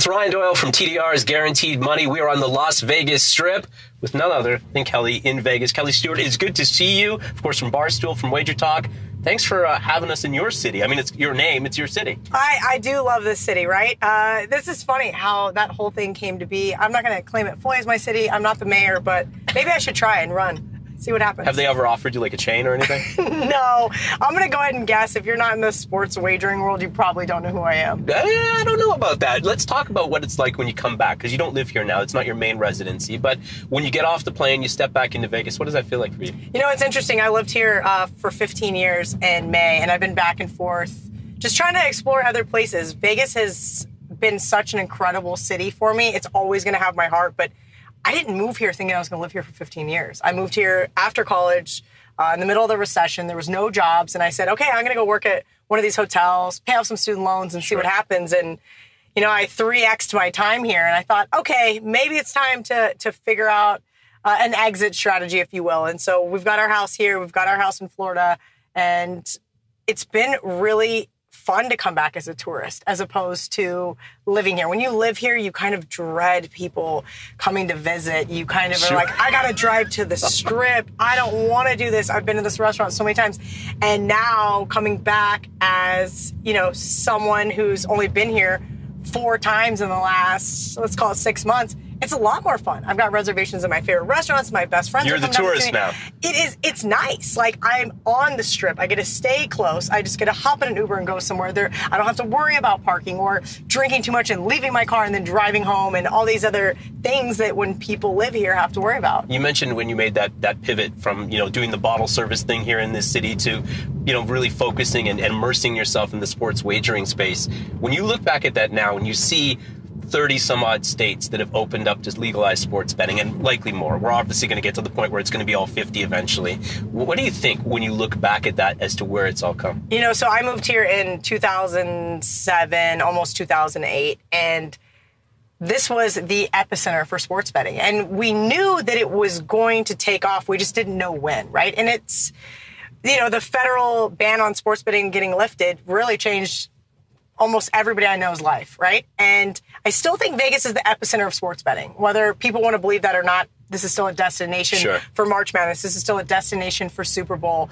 it's Ryan Doyle from TDR's Guaranteed Money. We are on the Las Vegas Strip with none other than Kelly in Vegas. Kelly Stewart, it's good to see you, of course, from Barstool, from Wager Talk. Thanks for uh, having us in your city. I mean, it's your name, it's your city. I, I do love this city, right? Uh, this is funny how that whole thing came to be. I'm not going to claim it fully as my city. I'm not the mayor, but maybe I should try and run. See what happens. Have they ever offered you like a chain or anything? no. I'm going to go ahead and guess if you're not in the sports wagering world, you probably don't know who I am. I don't know about that. Let's talk about what it's like when you come back because you don't live here now. It's not your main residency. But when you get off the plane, you step back into Vegas. What does that feel like for you? You know, it's interesting. I lived here uh, for 15 years in May, and I've been back and forth just trying to explore other places. Vegas has been such an incredible city for me. It's always going to have my heart, but I didn't move here thinking I was going to live here for 15 years. I moved here after college uh, in the middle of the recession. There was no jobs, and I said, okay, I'm going to go work at one of these hotels, pay off some student loans, and see what happens. And you know, I 3xed my time here, and I thought, okay, maybe it's time to to figure out uh, an exit strategy, if you will. And so we've got our house here, we've got our house in Florida, and it's been really fun to come back as a tourist as opposed to living here. When you live here, you kind of dread people coming to visit. You kind of Sure. are like, I gotta drive to the strip. I don't want to do this. I've been to this restaurant so many times. And now coming back as, you know, someone who's only been here four times in the last, let's call it six months, it's a lot more fun. I've got reservations at my favorite restaurants. My best friends. You're are the coming down to tourist now. It is. It's nice. Like I'm on the strip. I get to stay close. I just get to hop in an Uber and go somewhere. There, I don't have to worry about parking or drinking too much and leaving my car and then driving home and all these other things that when people live here have to worry about. You mentioned when you made that that pivot from you know doing the bottle service thing here in this city to you know really focusing and, and immersing yourself in the sports wagering space. When you look back at that now and you see 30 some odd states that have opened up to legalized sports betting and likely more. We're obviously going to get to the point where it's going to be all 50 eventually. What do you think when you look back at that as to where it's all come? You know, so I moved here in 2007, almost 2008, and this was the epicenter for sports betting. And we knew that it was going to take off. We just didn't know when, right? And it's, you know, the federal ban on sports betting getting lifted really changed almost everybody I know's life, right? And I still think Vegas is the epicenter of sports betting. Whether people want to believe that or not, this is still a destination Sure. for March Madness. This is still a destination for Super Bowl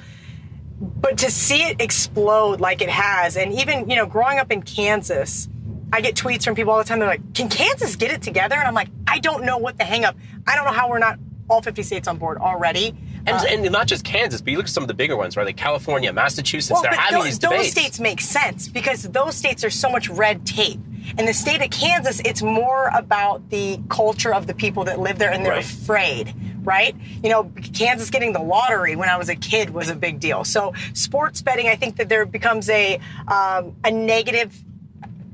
but to see it explode like it has, and even you know, growing up in Kansas, I get tweets from people all the time. They're like, "Can Kansas get it together?" And I'm like, "I don't know what the hang up. I don't know how we're not all 50 states on board already." And, Uh, and not just Kansas, but you look at some of the bigger ones, right? Like California, Massachusetts, well, they're having those, these those states make sense because those states are so much red tape. In the state of Kansas, it's more about the culture of the people that live there and they're Right. afraid, right? You know, Kansas getting the lottery when I was a kid was a big deal. So sports betting, I think that there becomes a um, a negative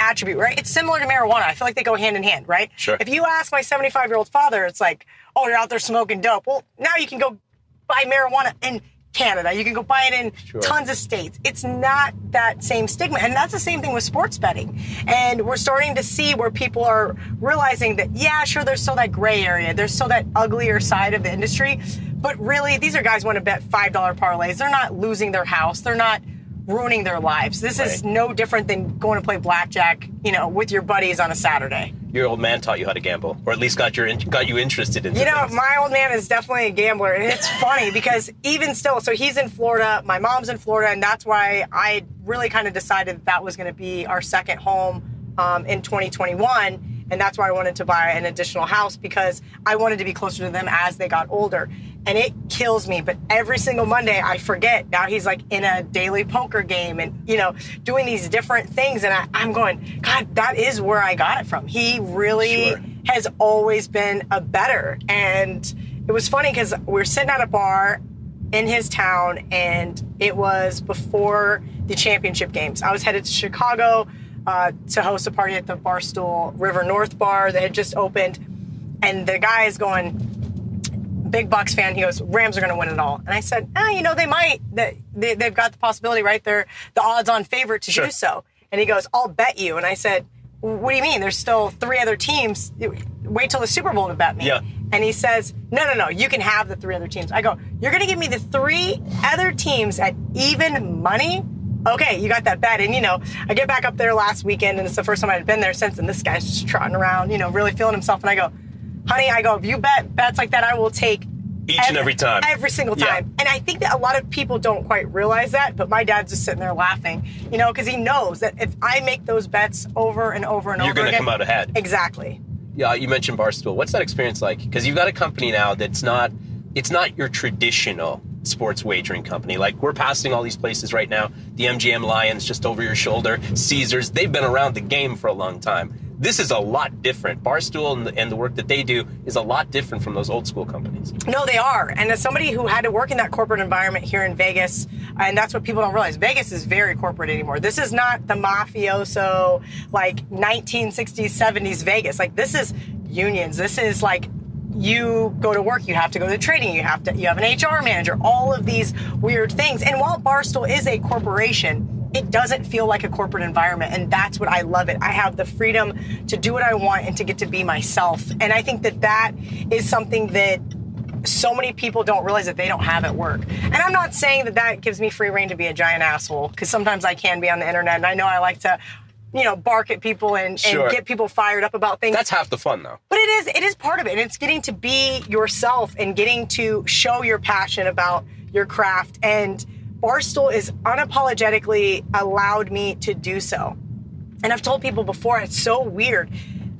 attribute, right? It's similar to marijuana. I feel like they go hand in hand, right? Sure. If you ask my 75 year old father, it's like, oh, you're out there smoking dope. Well, now you can go buy marijuana in Canada. You can go buy it in Sure. tons of states. It's not that same stigma. And that's the same thing with sports betting. And we're starting to see where people are realizing that, yeah, sure, there's still that gray area. There's still that uglier side of the industry. But really, these are guys who want to bet $5 parlays. They're not losing their house. They're not ruining their lives. This is no different than going to play blackjack, you know, with your buddies on a Saturday. Your old man taught you how to gamble, or at least got your got you interested in. You know, my old man is definitely a gambler, and it's funny because even still, so he's in Florida, my mom's in Florida, and that's why I really kind of decided that, that was going to be our second home um, in 2021, and that's why I wanted to buy an additional house because I wanted to be closer to them as they got older. And it kills me, but every single Monday I forget. Now he's like in a daily poker game and, you know, doing these different things. And I, I'm going, God, that is where I got it from. He really Sure. has always been a better. And it was funny because we were sitting at a bar in his town, and it was before the championship games. I was headed to Chicago uh, to host a party at the Barstool River North Bar that had just opened, and the guy is going, big Bucks fan. He goes, Rams are going to win it all. And I said, ah, you know, they might. They, they, they've got the possibility, right? They're the odds-on favorite to Sure. do so. And he goes, I'll bet you. And I said, what do you mean? There's still three other teams. Wait till the Super Bowl to bet me. Yeah. And he says, no, no, no, you can have the three other teams. I go, you're going to give me the three other teams at even money? okay, you got that bet. And, you know, I get back up there last weekend and it's the first time I'd been there since. And this guy's just trotting around, you know, really feeling himself. And I go, honey, I go, if you bet bets like that, I will take Each and every time. Every single Yeah. time. And I think that a lot of people don't quite realize that, but my dad's just sitting there laughing, you know, because he knows that if I make those bets over and over and over You're over gonna again, come out ahead. Exactly. Yeah, you mentioned Barstool. What's that experience like? Because you've got a company now that's not it's not your traditional sports wagering company. Like we're passing all these places right now. The MGM Lions just over your shoulder, Caesars, they've been around the game for a long time. This is a lot different. Barstool and the, and the work that they do is a lot different from those old school companies. No, they are. And as somebody who had to work in that corporate environment here in Vegas, and that's what people don't realize, Vegas is very corporate anymore. This is not the mafioso, like 1960s, 70s Vegas. Like this is unions. This is like you go to work, you have to go to training, you have to you have an HR manager, all of these weird things. And while Barstool is a corporation, it doesn't feel like a corporate environment and that's what I love it. I have the freedom to do what I want and to get to be myself. And I think that that is something that so many people don't realize that they don't have at work. And I'm not saying that that gives me free reign to be a giant asshole because sometimes I can be on the internet and I know I like to you know, bark at people and, Sure. and get people fired up about things. That's half the fun though. But it is it is part of it. And it's getting to be yourself and getting to show your passion about your craft. And Barstool is unapologetically allowed me to do so. And I've told people before, it's so weird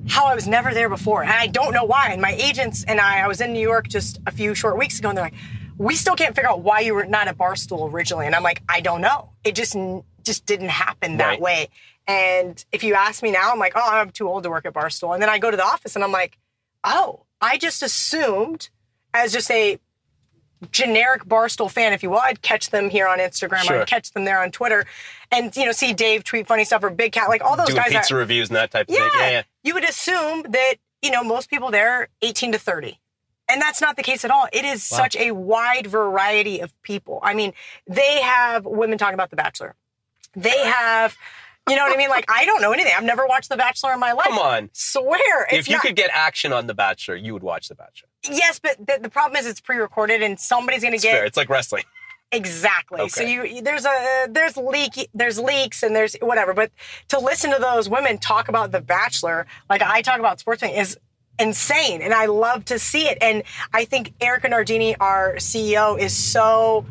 how I was never there before. And I don't know why. And my agents and I, I was in New York just a few short weeks ago, and they're like, we still can't figure out why you were not at Barstool originally. And I'm like, I don't know. It just just didn't happen that Right. way. And if you ask me now, I'm like, oh, I'm too old to work at Barstool. And then I go to the office and I'm like, oh, I just assumed as just a generic Barstool fan, if you will, I'd catch them here on Instagram, Sure. I'd catch them there on Twitter, and you know, see Dave tweet funny stuff or Big Cat, like all those Doing guys. that- pizza reviews and that type of thing. Yeah, yeah. you would assume that you know most people there 18 to 30. And that's not the case at all. It is Wow. such a wide variety of people. I mean, they have women talking about The Bachelor. They have, you know what I mean? Like, I don't know anything. I've never watched The Bachelor in my life. Come on. Swear. If you not- could get action on The Bachelor, you would watch The Bachelor. Yes, but the, the problem is it's pre-recorded and somebody's going to get fair. It's like wrestling. Exactly. So you there's a uh, there's leak there's leaks and there's whatever. But to listen to those women talk about The Bachelor, like I talk about sports is insane, and I love to see it. And I think Erika Nardini, our CEO, is so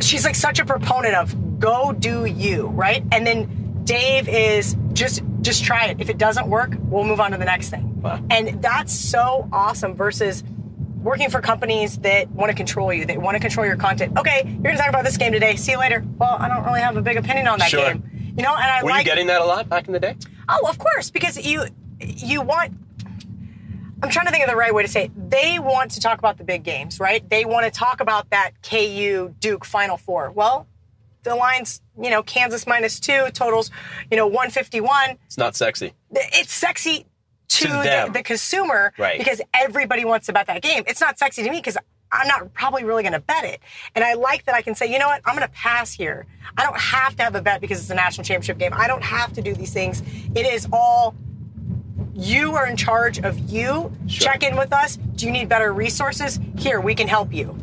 she's like such a proponent of go do you right, and then Dave is just just try it. If it doesn't work, we'll move on to the next thing. Wow. And that's so awesome versus working for companies that want to control you. They want to control your content. Okay, you're going to talk about this game today. See you later. Well, I don't really have a big opinion on that Sure. game. You know, and I Were like you getting that a lot back in the day? Oh, of course, because you you want. I'm trying to think of the right way to say it. They want to talk about the big games, right? They want to talk about that KU Duke Final Four. Well, the lines, you know, Kansas minus two totals, you know, 151. It's not sexy. It's sexy to, To the, the consumer Right. because everybody wants to bet that game. It's not sexy to me because I'm not probably really going to bet it. And I like that I can say, you know what, I'm going to pass here. I don't have to have a bet because it's a national championship game. I don't have to do these things. It is all you are in charge of you. Sure. Check in with us. Do you need better resources? Here, we can help you.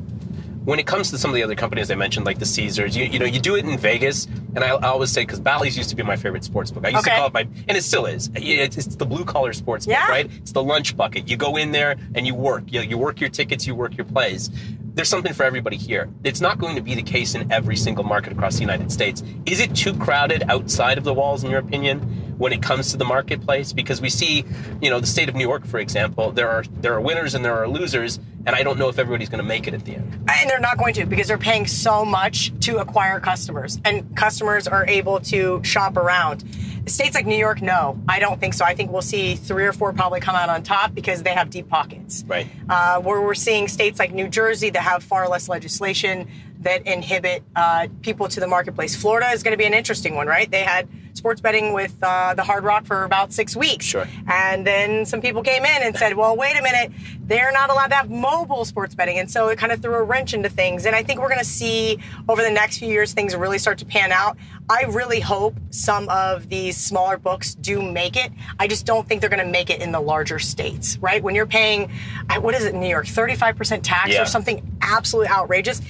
when it comes to some of the other companies I mentioned, like the Caesars, you, you know, you do it in Vegas, and I, I always say because Bally's used to be my favorite sports book. I used to call it my, and it still is. It's, it's the blue collar sports book, Yeah. right? It's the lunch bucket. You go in there and you work. You, you work your tickets, you work your plays. There's something for everybody here. It's not going to be the case in every single market across the United States. Is it too crowded outside of the walls, in your opinion? When it comes to the marketplace, because we see, you know, the state of New York, for example, there are there are winners and there are losers, and I don't know if everybody's going to make it at the end. And they're not going to because they're paying so much to acquire customers, and customers are able to shop around. States like New York, no, I don't think so. I think we'll see three or four probably come out on top because they have deep pockets. Right. Uh, where we're seeing states like New Jersey that have far less legislation that inhibit uh, people to the marketplace. Florida is going to be an interesting one, right? They had sports betting with uh, the Hard Rock for about six weeks. Sure. And then some people came in and said, well, wait a minute, they're not allowed to have mobile sports betting. And so it kind of threw a wrench into things. And I think we're going to see over the next few years things really start to pan out. I really hope some of these smaller books do make it. I just don't think they're going to make it in the larger states, right? When you're paying, what is it in New York, 35% tax Yeah. or something absolutely outrageous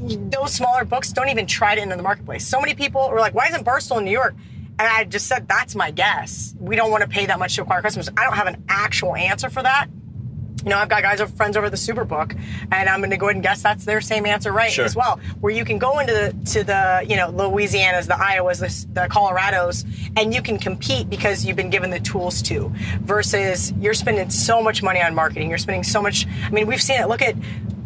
those smaller books don't even try to enter the marketplace. So many people were like, why isn't Barstool in New York? And I just said, that's my guess. We don't want to pay that much to acquire customers. I don't have an actual answer for that. You know, I've got guys, of friends over the Superbook, and I'm going to go ahead and guess that's their same answer, right? Sure. As well, where you can go into the to the you know Louisiana's, the Iowas, the, the Colorados, and you can compete because you've been given the tools to. Versus you're spending so much money on marketing, you're spending so much. I mean, we've seen it. Look at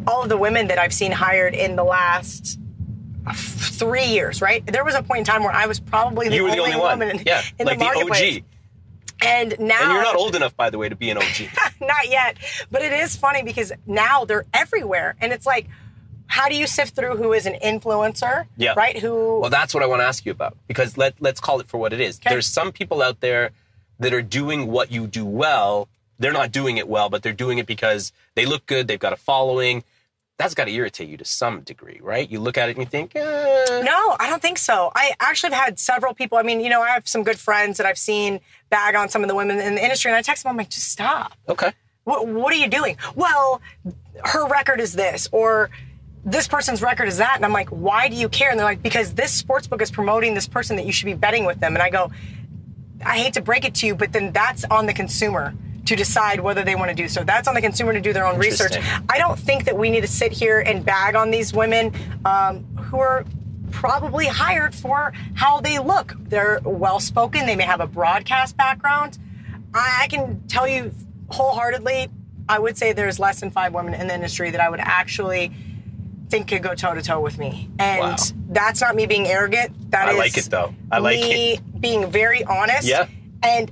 all of the women that I've seen hired in the last three years, right? There was a point in time where I was probably the, You were only, the only one. woman in, yeah, in like the the, marketplace. OG. And now And you're not old enough, by the way, to be an OG. not yet. But it is funny because now they're everywhere. And it's like, how do you sift through who is an influencer? Yeah. Right? Who Well, that's what I want to ask you about because let let's call it for what it is. Okay. There's some people out there that are doing what you do well. They're not doing it well, but they're doing it because they look good. They've got a following. That's got to irritate you to some degree, right? You look at it and you think, eh. No, I don't think so. I actually have had several people. I mean, you know, I have some good friends that I've seen bag on some of the women in the industry, and I text them, I'm like, just stop. okay, What, what are you doing? Well, her record is this, or this person's record is that. And I'm like, why do you care? And they're like, because this sports book is promoting this person that you should be betting with them. And I go, I hate to break it to you, but then that's on the consumer to decide whether they want to do so. That's on the consumer to do their own research. I don't think that we need to sit here and bag on these women um, who are probably hired for how they look. They're well spoken, they may have a broadcast background. I, I can tell you wholeheartedly, I would say there's less than five women in the industry that I would actually think could go toe to toe with me. And Wow. that's not me being arrogant. That I is like it, though. I like me being very honest. Yeah. And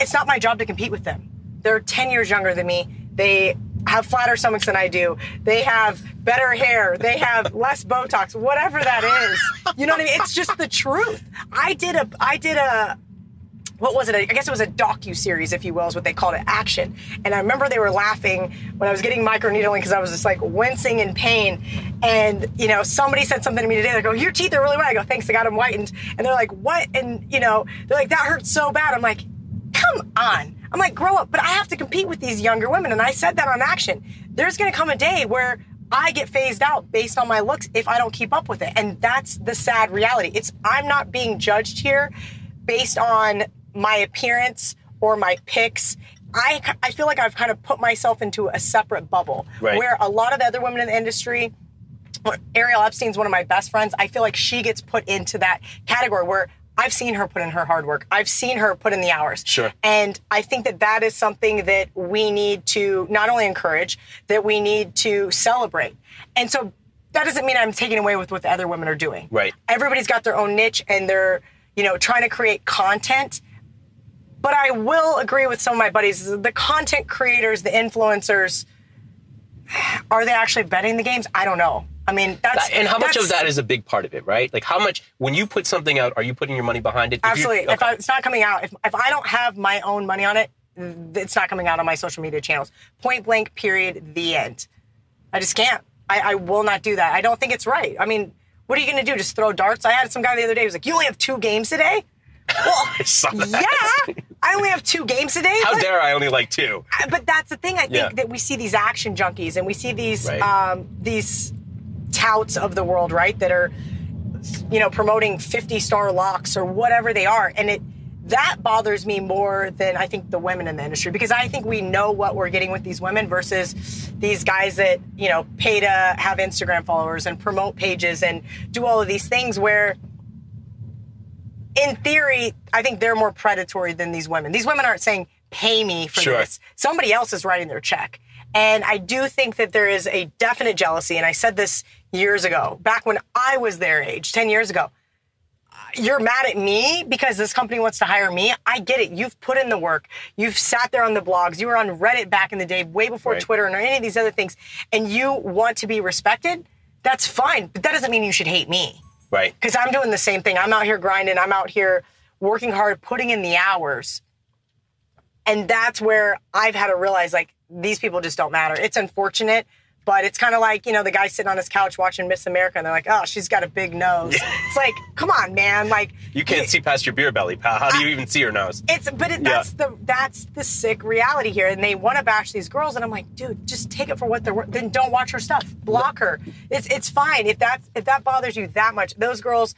it's not my job to compete with them. They're 10 years younger than me. They have flatter stomachs than I do. They have better hair. They have less Botox, whatever that is. You know what I mean? It's just the truth. I did a, I did a, what was it? I guess it was a docu series, if you will, is what they called it, Action. And I remember they were laughing when I was getting microneedling because I was just like wincing in pain. And you know, somebody said something to me today. They go, "Your teeth are really white." I go, "Thanks, I got them whitened." And they're like, "What?" And you know, they're like, "That hurts so bad." I'm like, "Come on." I'm like, "Grow up." But I have to compete with these younger women, and I said that on Action. There's going to come a day where I get phased out based on my looks if I don't keep up with it. And that's the sad reality. It's I'm not being judged here based on my appearance or my pics. I, I feel like I've kind of put myself into a separate bubble Right. where a lot of the other women in the industry, Ariel Epstein's one of my best friends. I feel like she gets put into that category where I've seen her put in her hard work. I've seen her put in the hours. Sure. And I think that that is something that we need to not only encourage, that we need to celebrate. And so that doesn't mean I'm taking away with what the other women are doing. Right. Everybody's got their own niche and they're, you know, trying to create content. But I will agree with some of my buddies. The content creators, the influencers, are they actually betting the games? I don't know. I mean, that's and how much of that's- a big part of it, right? Like how much when you put something out, are you putting your money behind it? If Absolutely. If okay. I, it's not coming out, if, if I don't have my own money on it, it's not coming out on my social media channels. Point blank, period, the end. I just can't. I, I will not do that. I don't think it's right. I mean, what are you going to do? Just throw darts? I had some guy the other day who was like, You only have two games today? Well, I that. yeah. I only have two games today. How but, dare I only like two? but that's the thing. I think Yeah. that we see these action junkies and we see these Right. um, these touts of the world, right? That are you know promoting 50 star locks or whatever they are, and it that bothers me more than I think the women in the industry because I think we know what we're getting with these women versus these guys that you know pay to have Instagram followers and promote pages and do all of these things where in theory, I think they're more predatory than these women. These women aren't saying, pay me for Sure. this. Somebody else is writing their check. And I do think that there is a definite jealousy. And I said this years ago, back when I was their age, 10 years ago. You're mad at me because this company wants to hire me. I get it. You've put in the work. You've sat there on the blogs. You were on Reddit back in the day, way before Right. Twitter and any of these other things. And you want to be respected. That's fine. But that doesn't mean you should hate me Right. because I'm doing the same thing. I'm out here grinding. I'm out here working hard, putting in the hours. And that's where I've had to realize like these people just don't matter. It's unfortunate, But it's kind of like, you know, the guy sitting on his couch watching Miss America and they're like, oh, she's got a big nose. it's like, come on, man. Like, You can't see past your beer belly, pal. How do you even see her nose? it's but it, that's the that's the sick reality here, and they want to bash these girls, and I'm like, dude, just take it for what they're worth. Then don't watch her stuff. Block her. It's it's fine if that if that bothers you that much. Those girls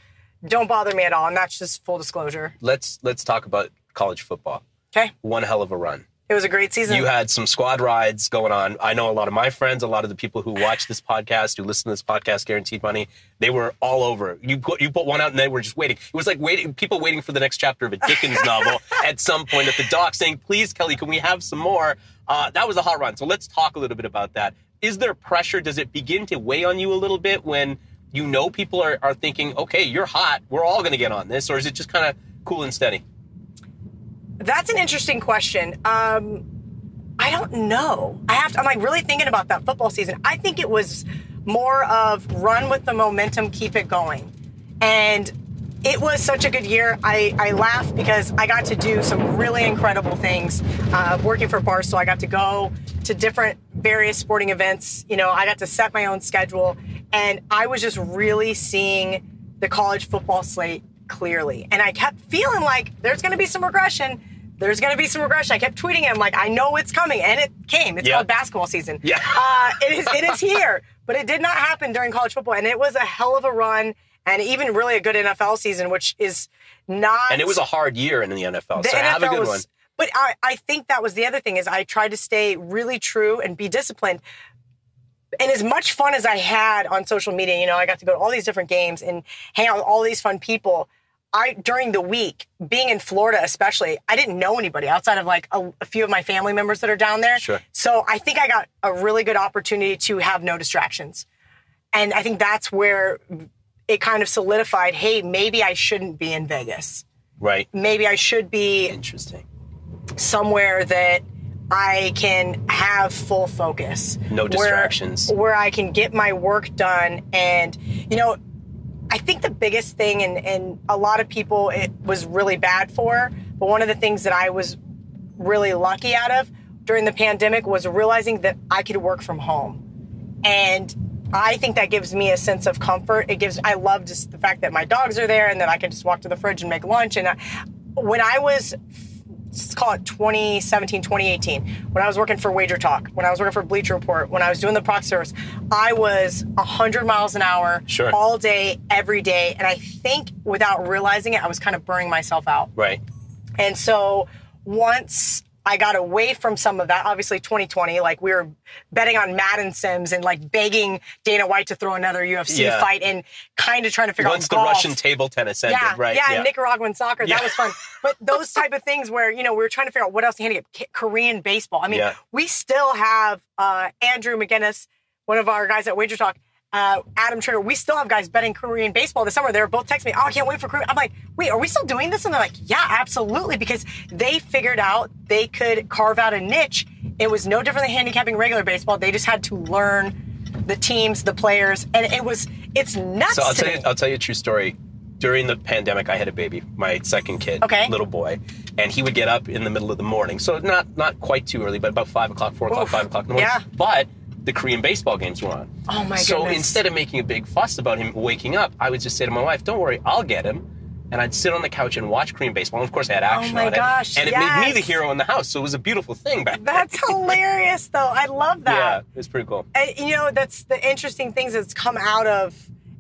don't bother me at all, and that's just full disclosure. Let's let's talk about college football. Okay, One hell of a run. It was a great season. You had some squad rides going on. I know a lot of my friends, a lot of the people who watch this podcast, who listen to this podcast, Guaranteed Money, they were all over. You put you put one out and they were just waiting. It was like waiting, people waiting for the next chapter of a Dickens novel at some point at the dock, saying, "Please, Kelly, can we have some more?" Uh, that was a hot run. So let's talk a little bit about that. Is there pressure? Does it begin to weigh on you a little bit when you know people are, are thinking, "Okay, you're hot. We're all going to get on this," or is it just kind of cool and steady? That's an interesting question. Um, I don't know. I have to, I'm like really thinking about that football season. I think it was more of run with the momentum, keep it going. And it was such a good year. I, I laugh because I got to do some really incredible things uh, working for Barstool. I got to go to different various sporting events. You know, I got to set my own schedule. And I was just really seeing the college football slate clearly. And I kept feeling like there's going to be some regression. There's going to be some regression. I kept tweeting him like, I know it's coming, and it came. It's Yeah. called basketball season. Yeah. uh, it is. It is here, but it did not happen during college football, and it was a hell of a run, and even really a good NFL season, which is not. And it was a hard year in the NFL. the so have a NFL good was. one. But I, I think that was the other thing is I tried to stay really true and be disciplined. And as much fun as I had on social media, you know, I got to go to all these different games and hang out with all these fun people. I during the week, being in Florida especially, I didn't know anybody outside of like a, a few of my family members that are down there. Sure. So I think I got a really good opportunity to have no distractions. And I think that's where it kind of solidified, hey, maybe I shouldn't be in Vegas. Right. Maybe I should be Interesting. somewhere that I can have full focus. No where- distractions. Where, I can get my work done. And, you know, I think the biggest thing, and, and a lot of people it was really bad for, but one of the things that I was really lucky out of during the pandemic was realizing that I could work from home. And I think that gives me a sense of comfort. It gives, I love just the fact that my dogs are there and that I can just walk to the fridge and make lunch. And I, when I was let's call it 2017, 2018, when I was working for Wager Talk, when I was working for Bleacher Report, when I was doing the proxy service, I was 100 miles an hour Sure. all day, every day. And I think without realizing it, I was kind of burning myself out. Right. And so once I got away from some of that, obviously 2020, like we were betting on Madden Sims and like begging Dana White to throw another UFC Yeah. fight and kind of trying to figure Once out the golf. Russian table tennis ended, Yeah, right? yeah, and Nicaraguan soccer. Yeah. That was fun. But those type of things where, you know, we were trying to figure out what else to handicap. K- Korean baseball. I mean, Yeah. we still have uh, Andrew McGinnis, one of our guys at Wager Talk, uh, Adam Trigger. We still have guys betting Korean baseball this summer. They were both texting me, oh, I can't wait for Korean. I'm like, wait, are we still doing this? And they're like, yeah, absolutely. Because they figured out they could carve out a niche. It was no different than handicapping regular baseball. They just had to learn the teams, the players, and it was, it's nuts. So I'll tell you. I'll tell you a true story. During the pandemic, I had a baby, my second kid, Okay. little boy, and he would get up in the middle of the morning. So not not quite too early, but about five o'clock, four o'clock, Oof. five o'clock in the morning. Yeah. But the Korean baseball games were on. Oh, my gosh. So goodness. instead of making a big fuss about him waking up, I would just say to my wife, "Don't worry, I'll get him." And I'd sit on the couch and watch Korean baseball. And of course, I had oh action Oh my on gosh, it, and it made me the hero in the house. So it was a beautiful thing back then. That's hilarious, though. I love that. Yeah, it was pretty cool. And, you know, that's the interesting things that's come out of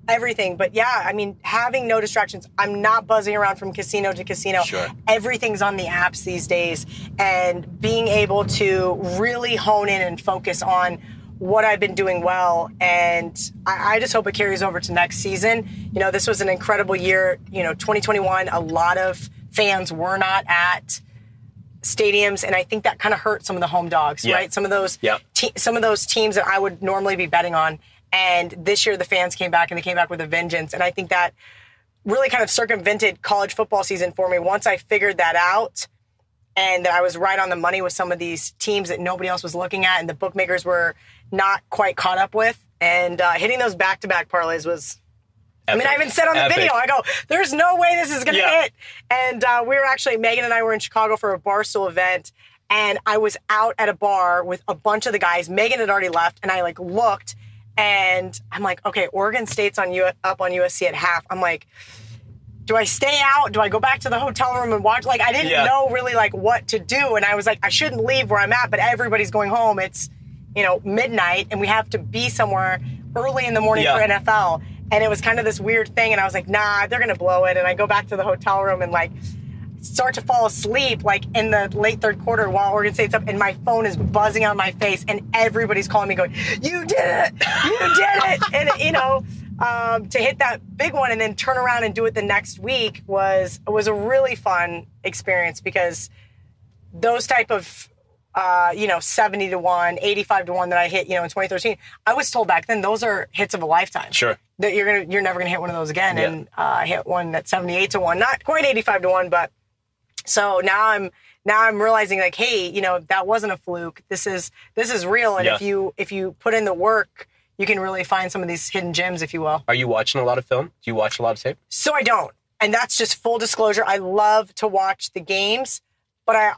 everything. But yeah, I mean, having no distractions. I'm not buzzing around from casino to casino. Sure. Everything's on the apps these days, and being able to really hone in and focus on what I've been doing well. And I, I just hope it carries over to next season. You know, this was an incredible year. You know, 2021, a lot of fans were not at stadiums, and I think that kind of hurt some of the home dogs, Yeah. right? Some of those, Yeah. te- some of those teams that I would normally be betting on. And this year, the fans came back, and they came back with a vengeance. And I think that really kind of circumvented college football season for me. Once I figured that out, and that I was right on the money with some of these teams that nobody else was looking at, and the bookmakers were not quite caught up with. And uh, hitting those back-to-back parlays was I mean, I even said on the Epic. video, I go, there's no way this is going to Yeah. hit. And uh, we were actually, Megan and I were in Chicago for a Barstool event. and I was out at a bar with a bunch of the guys. Megan had already left, and I like looked, and I'm like, okay, Oregon State's on U- up on USC at half. I'm like, do I stay out? Do I go back to the hotel room and watch? Like, I didn't Yeah. know really like what to do, and I was like, I shouldn't leave where I'm at, but everybody's going home. It's you know midnight, and we have to be somewhere early in the morning Yeah. for NFL. And it was kind of this weird thing, and I was like, nah, they're gonna blow it. And I go back to the hotel room and like start to fall asleep like in the late third quarter while Oregon State's up and my phone is buzzing on my face and everybody's calling me going, you did it, you did it. and you know, um, to hit that big one and then turn around and do it the next week was, was a really fun experience because those type of uh, you know, 70 to 1, 85 to 1 that I hit, you know, in 2013, I was told back then those are hits of a lifetime Sure. that you're gonna you're never gonna hit one of those again. Yeah. And uh, I hit one at 78 to one, not quite 85 to one, but so now I'm now I'm realizing like, hey, you know, that wasn't a fluke. This is this is real. And Yeah. if you if you put in the work, you can really find some of these hidden gems, if you will. Are you watching a lot of film? Do you watch a lot of tape? So I don't. And that's just full disclosure. I love to watch the games, but I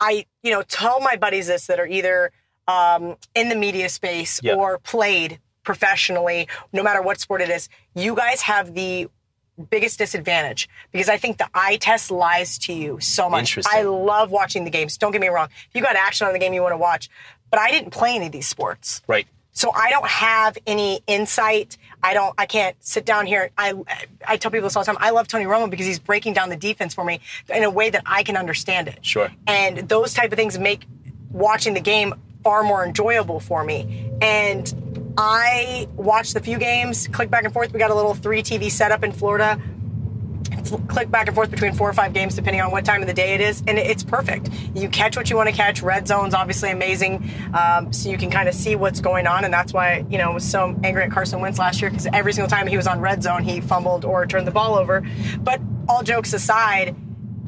I, you know, tell my buddies this that are either um, in the media space Yeah. or played professionally, no matter what sport it is, you guys have the biggest disadvantage because I think the eye test lies to you so much. I love watching the games. Don't get me wrong. If you got action on the game you want to watch, but I didn't play any of these sports. Right. So I don't have any insight. I don't. I can't sit down here. I I tell people this all the time. I love Tony Romo because he's breaking down the defense for me in a way that I can understand it. Sure. And those type of things make watching the game far more enjoyable for me. And I watched the few games, click back and forth. We got a little three TV setup in Florida click back and forth between four or five games depending on what time of the day it is and it's perfect. You catch what you want to catch. Red zone's obviously amazing um, so you can kind of see what's going on and that's why you know I was so angry at carson wentz last year because every single time he was on red zone he fumbled or turned the ball over. But all jokes aside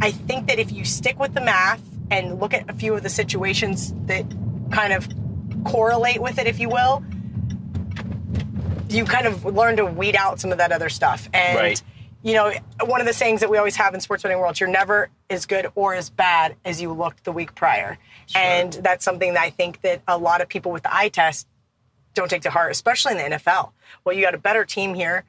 i think that if you stick with the math and look at a few of the situations that kind of correlate with it if you will you kind of learn to weed out some of that other stuff. And Right. You know, one of the sayings that we always have in sports betting world, you're never as good or as bad as you looked the week prior. And that's something that I think that a lot of people with the eye test don't take to heart, especially in the NFL. Well, you got a better team here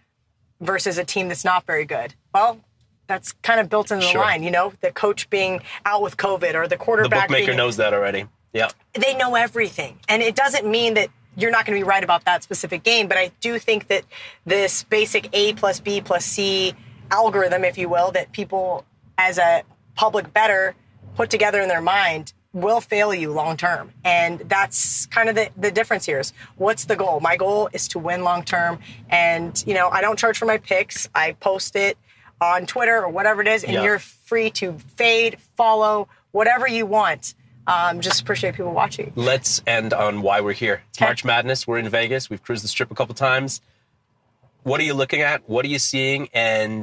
versus a team that's not very good. Well, that's kind of built into the Sure. line, you know, the coach being out with COVID or the quarterback. The bookmaker being, knows that already. Yeah. they know everything. And it doesn't mean that you're not going to be right about that specific game, but I do think that this basic A plus B plus C algorithm, if you will, that people as a public better put together in their mind will fail you long term. And that's kind of the, the difference here is what's the goal? My goal is to win long term. And, you know, I don't charge for my picks. I post it on Twitter or whatever it is, and Yeah. you're free to fade, follow, whatever you want. Um, just appreciate people watching. Let's end on why we're here. It's March Madness. We're in Vegas. We've cruised the strip a couple times. What are you looking at? What are you seeing? And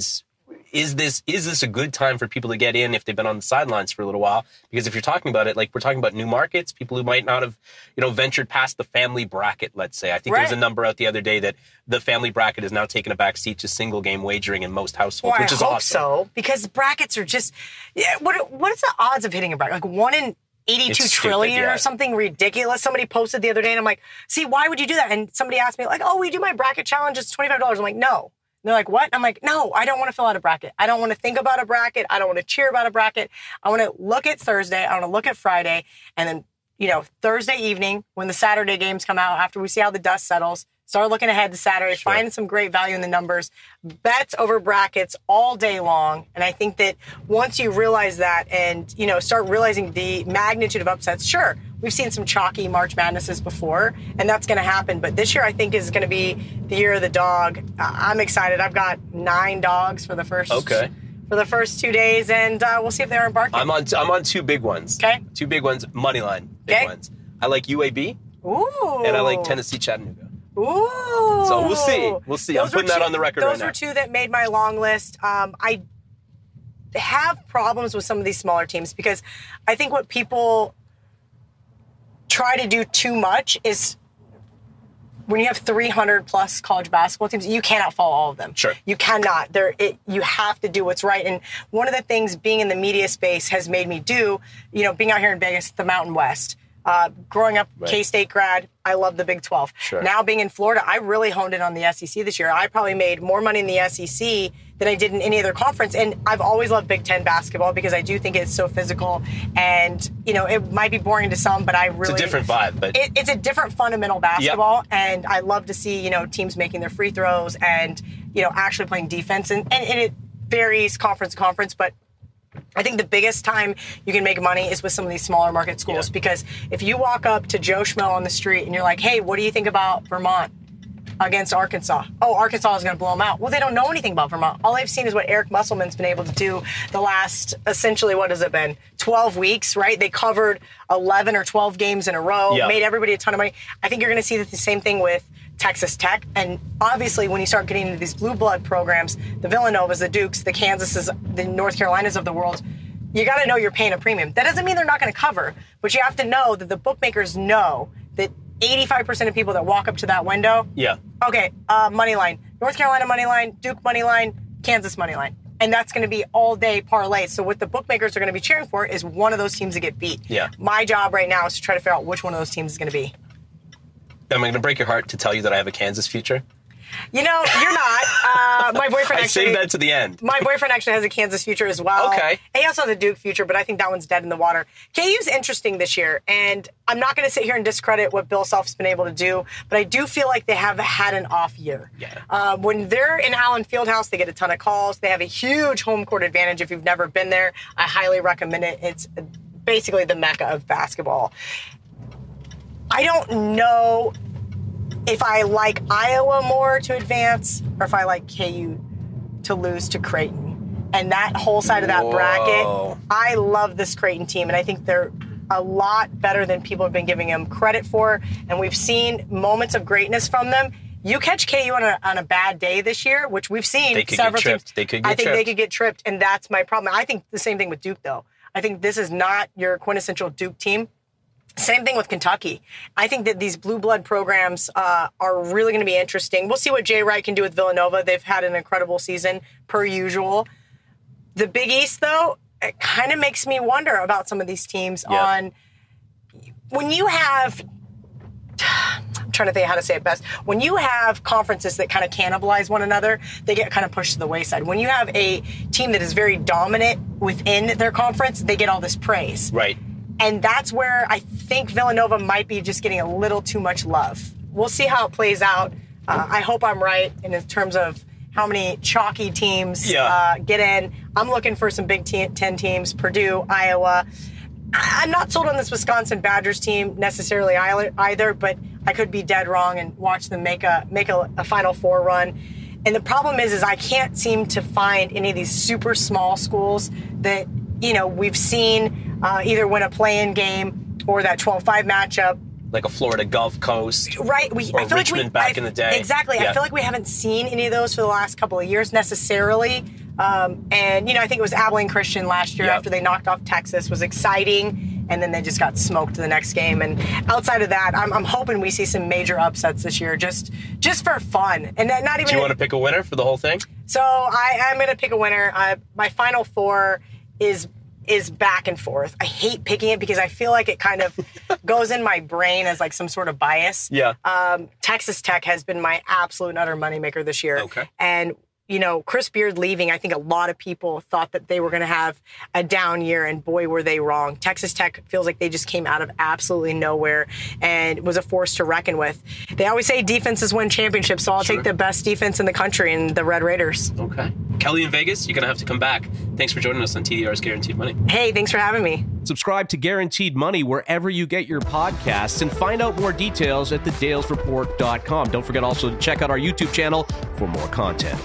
is this is this a good time for people to get in if they've been on the sidelines for a little while? Because if you're talking about it, like we're talking about new markets, people who might not have, you know, ventured past the family bracket. Let's say. I think there was a number out the other day that the family bracket is now taking a back seat to single game wagering in most households, Well, which I is hope awesome. so because brackets are just. Yeah, what what is the odds of hitting a bracket? Like one in eighty-two It's trillion stupid, yeah. or something ridiculous. Somebody posted the other day, and I'm like, "See, why would you do that?" And somebody asked me, like, "Oh, we do my bracket challenge. It's twenty-five dollars." I'm like, "No." And they're like, "What?" I'm like, "No, I don't want to fill out a bracket. I don't want to think about a bracket. I don't want to cheer about a bracket. I want to look at Thursday. I want to look at Friday, and then." You know, Thursday evening when the Saturday games come out, after we see how the dust settles, start looking ahead to Saturday, Sure. find some great value in the numbers, bets over brackets all day long. And I think that once you realize that and, you know, start realizing the magnitude of upsets, sure, we've seen some chalky March Madnesses before, and that's going to happen. But this year, I think, is going to be the year of the dog. I'm excited. I've got nine dogs for the first. Okay. For the first two days, and uh, we'll see if they're embarking. I'm on. I'm on two big ones. Okay. Two big ones. Money line. Big Okay. ones. I like UAB Ooh. and I like Tennessee Chattanooga. Ooh. So we'll see. We'll see. I'm Those were putting that on the record Those right were two that made my long list. Um, I have problems with some of these smaller teams because I think what people try to do too much is when you have 300 plus college basketball teams, you cannot follow all of them. Sure. You cannot. There, it, you have to do what's right. And one of the things being in the media space has made me do, you know, being out here in Vegas, the Mountain West. Uh, growing up Right. K State grad, I love the Big 12. Sure. Now being in Florida, I really honed in on the SEC this year. I probably made more money in the SEC than I did in any other conference. And I've always loved Big Ten basketball because I do think it's so physical. And, you know, it might be boring to some, but I really. It's a different vibe, but It, it's a different fundamental basketball, and I love to see you know teams making their free throws and you know actually playing defense, and, and, and it varies conference to conference, but. I think the biggest time you can make money is with some of these smaller market schools Yeah. because if you walk up to Joe Schmo on the street and you're like, "Hey, what do you think about Vermont against Arkansas?" Oh, Arkansas is going to blow them out. Well, they don't know anything about Vermont. All they've seen is what Eric Musselman's been able to do the last essentially what has it been? 12 weeks, right? They covered 11 or 12 games in a row, Yeah. made everybody a ton of money. I think you're going to see the same thing with Texas Tech. And obviously, when you start getting into these blue blood programs, the Villanovas, the Dukes, the Kansases, the North Carolinas of the world, you got to know you're paying a premium. That doesn't mean they're not going to cover, but you have to know that the bookmakers know that 85% of people that walk up to that window, yeah. okay, uh, money line, North Carolina money line, Duke money line, Kansas money line. And that's going to be all day parlay. So what the bookmakers are going to be cheering for is one of those teams to get beat. Yeah. My job right now is to try to figure out which one of those teams is going to be. Am I going to break your heart to tell you that I have a Kansas future? You know, you're not. Uh, my boyfriend I actually. saved that to the end. my boyfriend actually has a Kansas future as well. Okay. And he also has a Duke future, but I think that one's dead in the water. KU's interesting this year, and I'm not going to sit here and discredit what Bill Self's been able to do, but I do feel like they have had an off year. Yeah. Uh, when they're in Allen Fieldhouse, they get a ton of calls. They have a huge home court advantage. If you've never been there, I highly recommend it. It's basically the mecca of basketball. I don't know if I like Iowa more to advance or if I like KU to lose to Creighton. And that whole side of that Whoa. bracket, I love this Creighton team, and I think they're a lot better than people have been giving them credit for. And we've seen moments of greatness from them. You catch KU on a, on a bad day this year, which we've seen They could get several tripped. teams. They could I get think they could get tripped, and that's my problem. I think the same thing with Duke, though. I think this is not your quintessential Duke team. Same thing with Kentucky. I think that these blue blood programs uh, are really going to be interesting. We'll see what Jay Wright can do with Villanova. They've had an incredible season, per usual. The Big East, though, it kind of makes me wonder about some of these teams Yeah. on when you have. I'm trying to think how to say it best. When you have conferences that kind of cannibalize one another, they get kind of pushed to the wayside. When you have a team that is very dominant within their conference, they get all this praise. Right. And that's where I think Villanova might be just getting a little too much love. We'll see how it plays out. Uh, I hope I'm right in terms of how many chalky teams Yeah. uh, get in. I'm looking for some Big Ten teams Purdue, Iowa. I'm not sold on this Wisconsin Badgers team necessarily either, either, but I could be dead wrong and watch them make a make a, a Final Four run. And the problem is, is I can't seem to find any of these super small schools that you know we've seen uh, either win a play-in game or that 12-5 matchup. Like a Florida Gulf Coast. Right, we Or I feel like we, Richmond back I- in the day. Exactly, I feel like we haven't seen any of those for the last couple of years necessarily. Um, and you know, I think it was Abilene Christian last year Yep. after they knocked off Texas was exciting, and then they just got smoked the next game. And outside of that, I'm, I'm hoping we see some major upsets this year, just just for fun, and not even. Do you want to pick a winner for the whole thing? So I am going to pick a winner. Uh, my final four is is back and forth. I hate picking it because I feel like it kind of goes in my brain as like some sort of bias. Yeah. Um, Texas Tech has been my absolute and utter moneymaker this year. Okay. And you know, Chris Beard leaving, I think a lot of people thought that they were going to have a down year, and boy, were they wrong. Texas Tech feels like they just came out of absolutely nowhere and was a force to reckon with. They always say defenses win championships, so I'll Sure. take the best defense in the country and the Red Raiders. Okay. Kelly in Vegas, you're going to have to come back. Thanks for joining us on TDR's Guaranteed Money. Hey, thanks for having me. Subscribe to Guaranteed Money wherever you get your podcasts and find out more details at thedalesreport.com. Don't forget also to check out our YouTube channel for more content.